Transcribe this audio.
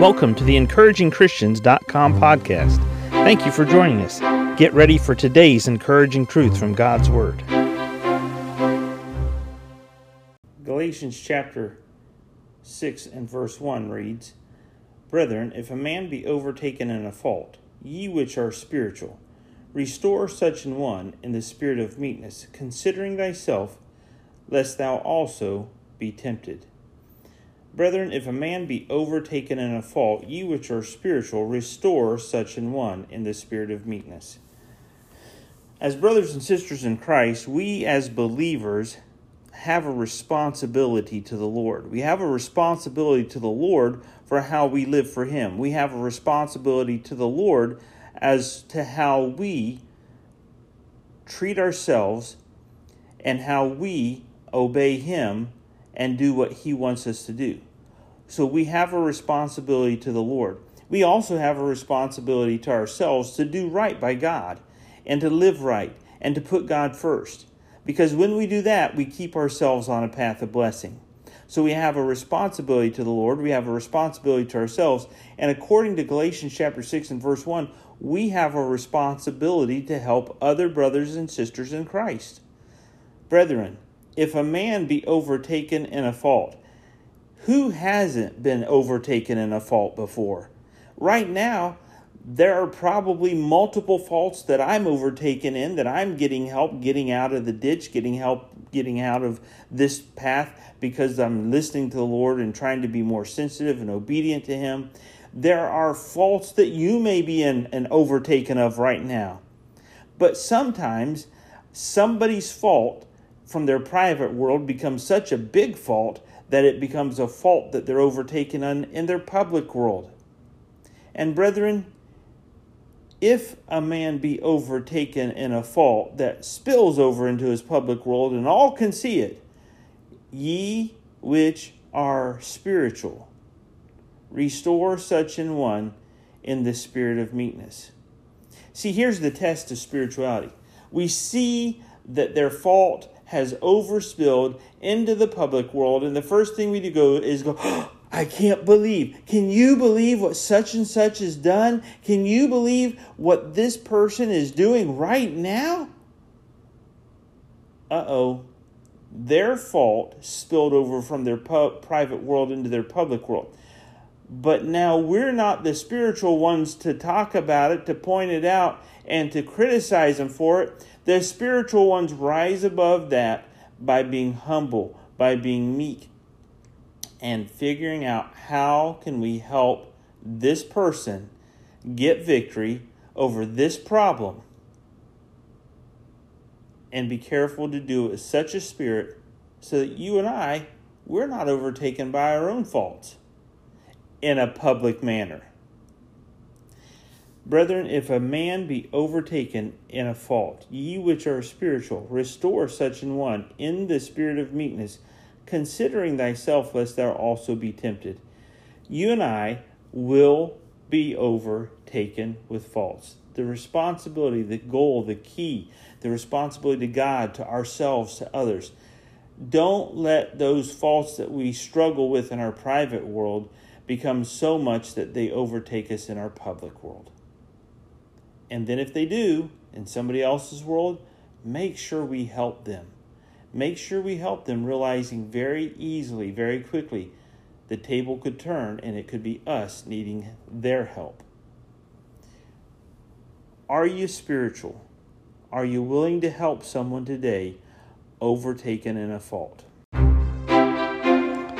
Welcome to the encouragingchristians.com podcast. Thank you for joining us. Get ready for today's encouraging truth from God's Word. Galatians chapter 6 and verse 1 reads Brethren, if a man be overtaken in a fault, ye which are spiritual, restore such an one in the spirit of meekness, considering thyself, lest thou also be tempted. Brethren, if a man be overtaken in a fault, ye which are spiritual, restore such an one in the spirit of meekness. As brothers and sisters in Christ, we as believers have a responsibility to the Lord. We have a responsibility to the Lord for how we live for Him. We have a responsibility to the Lord as to how we treat ourselves and how we obey Him and do what He wants us to do. So we have a responsibility to the Lord. We also have a responsibility to ourselves to do right by God and to live right and to put God first. Because when we do that, we keep ourselves on a path of blessing. So we have a responsibility to the Lord, we have a responsibility to ourselves, and according to Galatians chapter 6 and verse 1, we have a responsibility to help other brothers and sisters in Christ. Brethren, if a man be overtaken in a fault, who hasn't been overtaken in a fault before? Right now, there are probably multiple faults that I'm overtaken in, that I'm getting help getting out of the ditch, getting help getting out of this path because I'm listening to the Lord and trying to be more sensitive and obedient to Him. There are faults that you may be in and overtaken of right now. But sometimes somebody's fault from their private world becomes such a big fault that it becomes a fault that they're overtaken on in their public world. And brethren, if a man be overtaken in a fault that spills over into his public world and all can see it, ye which are spiritual, restore such an one in the spirit of meekness. See, here's the test of spirituality. We see that their fault has overspilled into the public world, and the first thing we do go is go, oh, I can't believe. Can you believe what such and such has done? Can you believe what this person is doing right now? Uh oh. Their fault spilled over from their pu- private world into their public world. But now we're not the spiritual ones to talk about it, to point it out, and to criticize them for it. The spiritual ones rise above that by being humble, by being meek, and figuring out how can we help this person get victory over this problem and be careful to do it with such a spirit so that you and I we're not overtaken by our own faults in a public manner. Brethren, if a man be overtaken in a fault, ye which are spiritual, restore such an one in the spirit of meekness, considering thyself, lest thou also be tempted. You and I will be overtaken with faults. The responsibility, the goal, the key, the responsibility to God, to ourselves, to others. Don't let those faults that we struggle with in our private world become so much that they overtake us in our public world. And then, if they do in somebody else's world, make sure we help them. Make sure we help them, realizing very easily, very quickly, the table could turn and it could be us needing their help. Are you spiritual? Are you willing to help someone today overtaken in a fault?